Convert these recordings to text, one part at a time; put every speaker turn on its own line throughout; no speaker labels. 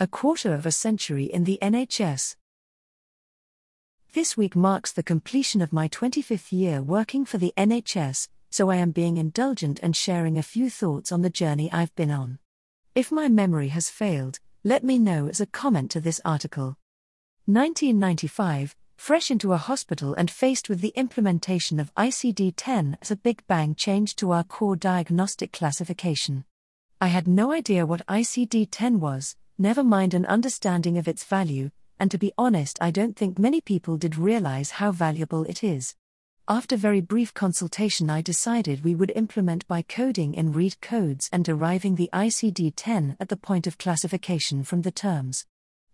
A quarter of a century in the NHS. This week marks the completion of my 25th year working for the NHS, so I am being indulgent and sharing a few thoughts on the journey I've been on. If my memory has failed, let me know as a comment to this article. 1995, fresh into a hospital and faced with the implementation of ICD 10 as a big bang change to our core diagnostic classification. I had no idea what ICD 10 was, never mind an understanding of its value, and to be honest, I don't think many people did realize how valuable it is. After very brief consultation, I decided we would implement by coding in read codes and deriving the ICD 10 at the point of classification from the terms.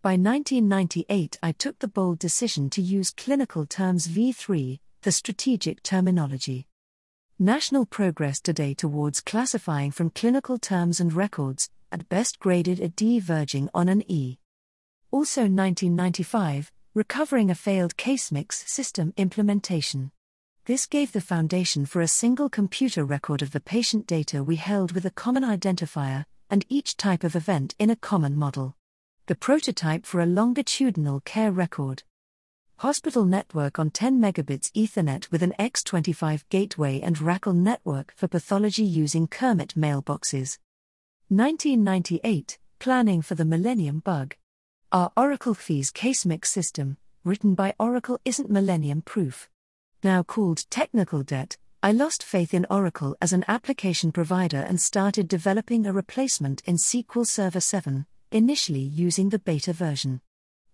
By 1998, I took the bold decision to use clinical terms V3, the strategic terminology. National progress today towards classifying from clinical terms and records, at best graded a D verging on an E. Also 1995, recovering a failed case mix system implementation. This gave the foundation for a single computer record of the patient data we held with a common identifier, and each type of event in a common model. The prototype for a longitudinal care record. Hospital network on 10 megabits Ethernet with an X25 gateway and Racal network for pathology using Kermit mailboxes. 1998 Planning for the Millennium Bug. Our Oracle FEES case mix system, written by Oracle, isn't millennium proof. Now called technical debt, I lost faith in Oracle as an application provider and started developing a replacement in SQL Server 7, initially using the beta version.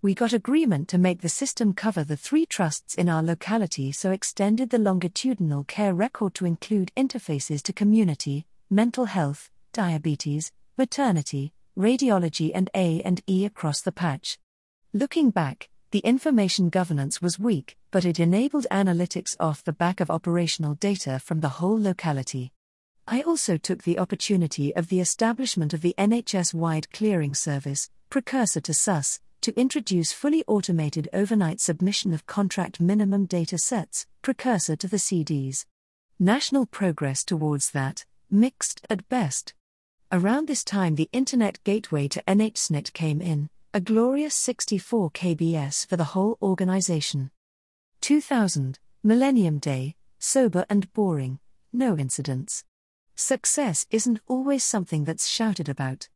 We got agreement to make the system cover the three trusts in our locality, so extended the longitudinal care record to include interfaces to community, mental health, diabetes, maternity, radiology, and A and E across the patch. Looking back, the information governance was weak, but it enabled analytics off the back of operational data from the whole locality. I also took the opportunity of the establishment of the NHS wide clearing service, precursor to SUS, to introduce fully automated overnight submission of contract minimum data sets, precursor to the CDS. National progress towards that, mixed at best. Around this time, the Internet gateway to NHSNet came in, a glorious 64 kbs for the whole organization. 2000, Millennium Day, sober and boring, no incidents. Success isn't always something that's shouted about.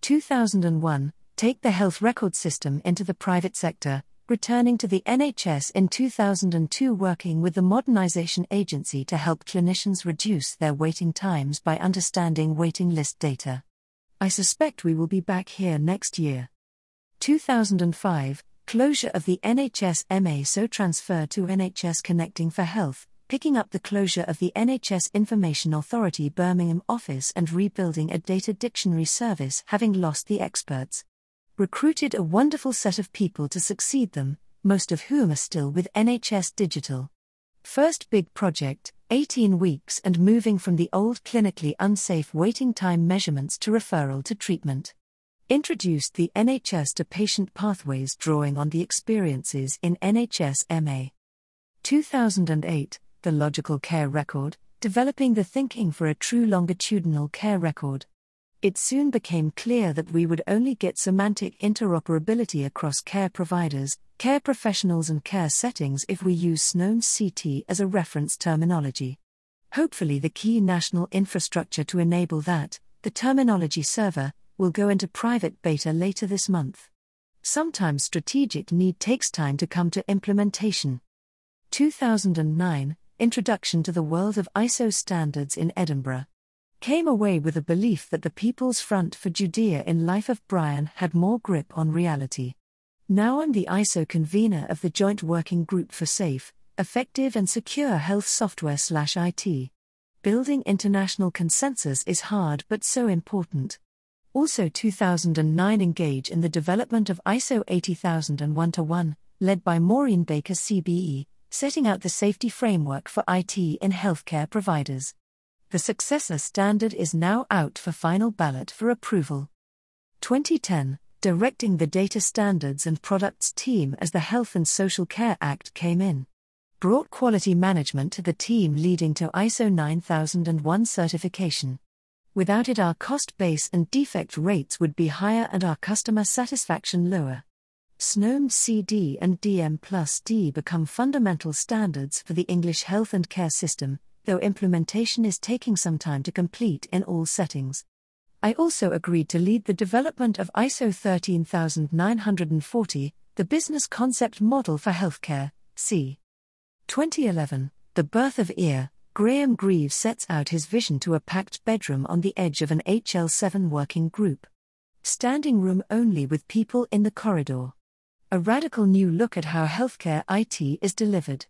2001, take the health record system into the private sector, returning to the NHS in 2002 working with the Modernisation Agency to help clinicians reduce their waiting times by understanding waiting list data. I suspect we will be back here next year. 2005 Closure of the NHS MA so transfer to NHS Connecting for Health, picking up the closure of the NHS Information Authority Birmingham office and rebuilding a data dictionary service having lost the experts recruited a wonderful set of people to succeed them, most of whom are still with NHS Digital. First big project 18 weeks and moving from the old clinically unsafe waiting time measurements to referral to treatment. Introduced the NHS to patient pathways drawing on the experiences in NHS MA. 2008, the Logical Care Record, developing the thinking for a true longitudinal care record. It soon became clear that we would only get semantic interoperability across care providers, care professionals, and care settings if we use SNOMED CT as a reference terminology. Hopefully, the key national infrastructure to enable that, the terminology server, will go into private beta later this month. Sometimes strategic need takes time to come to implementation. 2009 Introduction to the World of ISO Standards in Edinburgh came away with a belief that the People's Front for Judea in Life of Brian had more grip on reality. Now I'm the ISO convener of the Joint Working Group for Safe, Effective and Secure Health Software slash IT. Building international consensus is hard but so important. Also 2009 engage in the development of ISO 80001 to 1, led by Maureen Baker CBE, setting out the safety framework for IT in healthcare providers. The successor standard is now out for final ballot for approval. 2010 Directing the Data Standards and Products team as the Health and Social Care Act came in. Brought quality management to the team, leading to ISO 9001 certification. Without it, our cost base and defect rates would be higher and our customer satisfaction lower. SNOMED CT and DM plus D become fundamental standards for the English health and care system, though implementation is taking some time to complete in all settings. I also agreed to lead the development of ISO 13940, the business concept model for healthcare, c. 2011, The Birth of FHIR, Grahame Grieve sets out his vision to a packed bedroom on the edge of an HL7 working group. Standing room only with people in the corridor. A radical new look at how healthcare IT is delivered.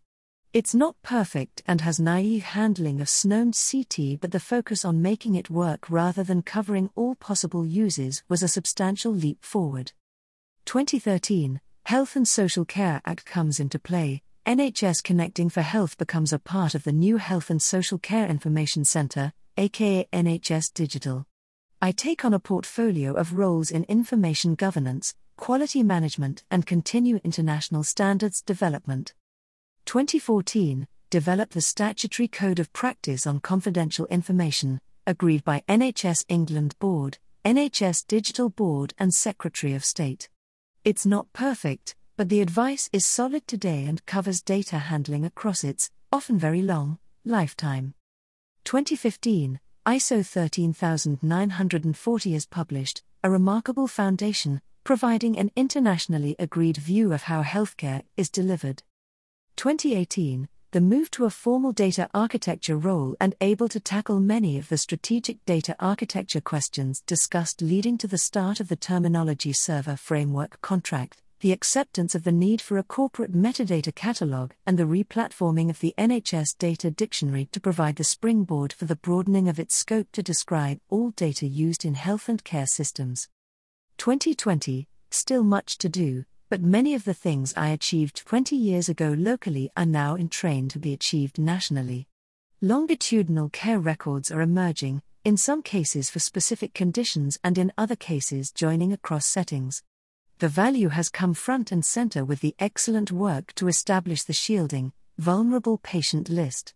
It's not perfect and has naive handling of SNOMED CT, but the focus on making it work rather than covering all possible uses was a substantial leap forward. 2013, Health and Social Care Act comes into play, NHS Connecting for Health becomes a part of the new Health and Social Care Information Centre, aka NHS Digital. I take on a portfolio of roles in information governance, quality management, and continue international standards development. 2014 Develop the Statutory Code of Practice on Confidential Information, agreed by NHS England Board, NHS Digital Board, and Secretary of State. It's not perfect, but the advice is solid today and covers data handling across its, often very long, lifetime. 2015, ISO 13940 is published, a remarkable foundation, providing an internationally agreed view of how healthcare is delivered. 2018, the move to a formal data architecture role and able to tackle many of the strategic data architecture questions discussed, leading to the start of the Terminology Server Framework contract, the acceptance of the need for a corporate metadata catalog, and the replatforming of the NHS Data Dictionary to provide the springboard for the broadening of its scope to describe all data used in health and care systems. 2020, still much to do, but many of the things I achieved 20 years ago locally are now in train to be achieved nationally. Longitudinal care records are emerging, in some cases for specific conditions and in other cases joining across settings the value has come front and center with the excellent work to establish the shielding, vulnerable patient list.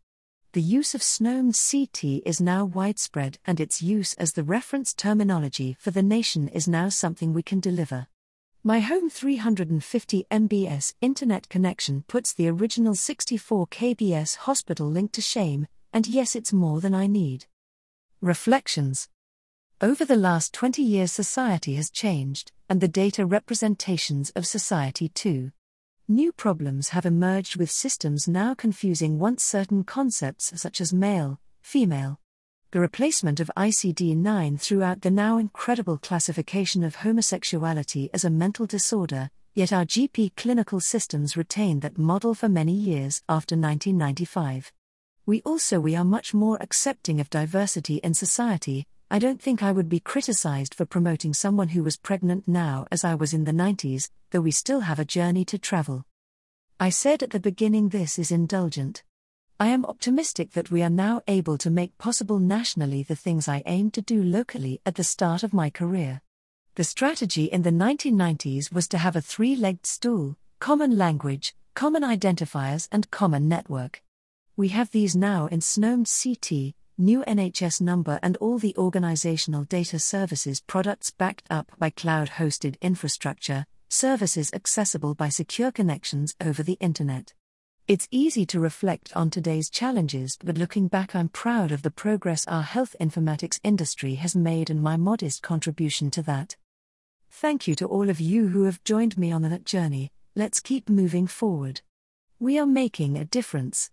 The use of SNOMED CT is now widespread, and its use as the reference terminology for the nation is now something we can deliver. My home 350 MBS internet connection puts the original 64 KBS hospital link to shame, and yes, it's more than I need. Reflections over the last 20 years, society has changed, and the data representations of society too. New problems have emerged with systems now confusing once certain concepts such as male, female. The replacement of ICD 9 throughout the now incredible classification of homosexuality as a mental disorder, yet our GP clinical systems retained that model for many years after 1995. We also we are much more accepting of diversity in society, I don't think I would be criticized for promoting someone who was pregnant now as I was in the 90s, though we still have a journey to travel. I said at the beginning this is indulgent. I am optimistic that we are now able to make possible nationally the things I aimed to do locally at the start of my career. The strategy in the 1990s was to have a three legged stool common language, common identifiers, and common network. We have these now in SNOMED CT, new NHS number, and all the organizational data services products backed up by cloud hosted infrastructure, services accessible by secure connections over the Internet. It's easy to reflect on today's challenges, but looking back, I'm proud of the progress our health informatics industry has made and my modest contribution to that. Thank you to all of you who have joined me on that journey. Let's keep moving forward. We are making a difference.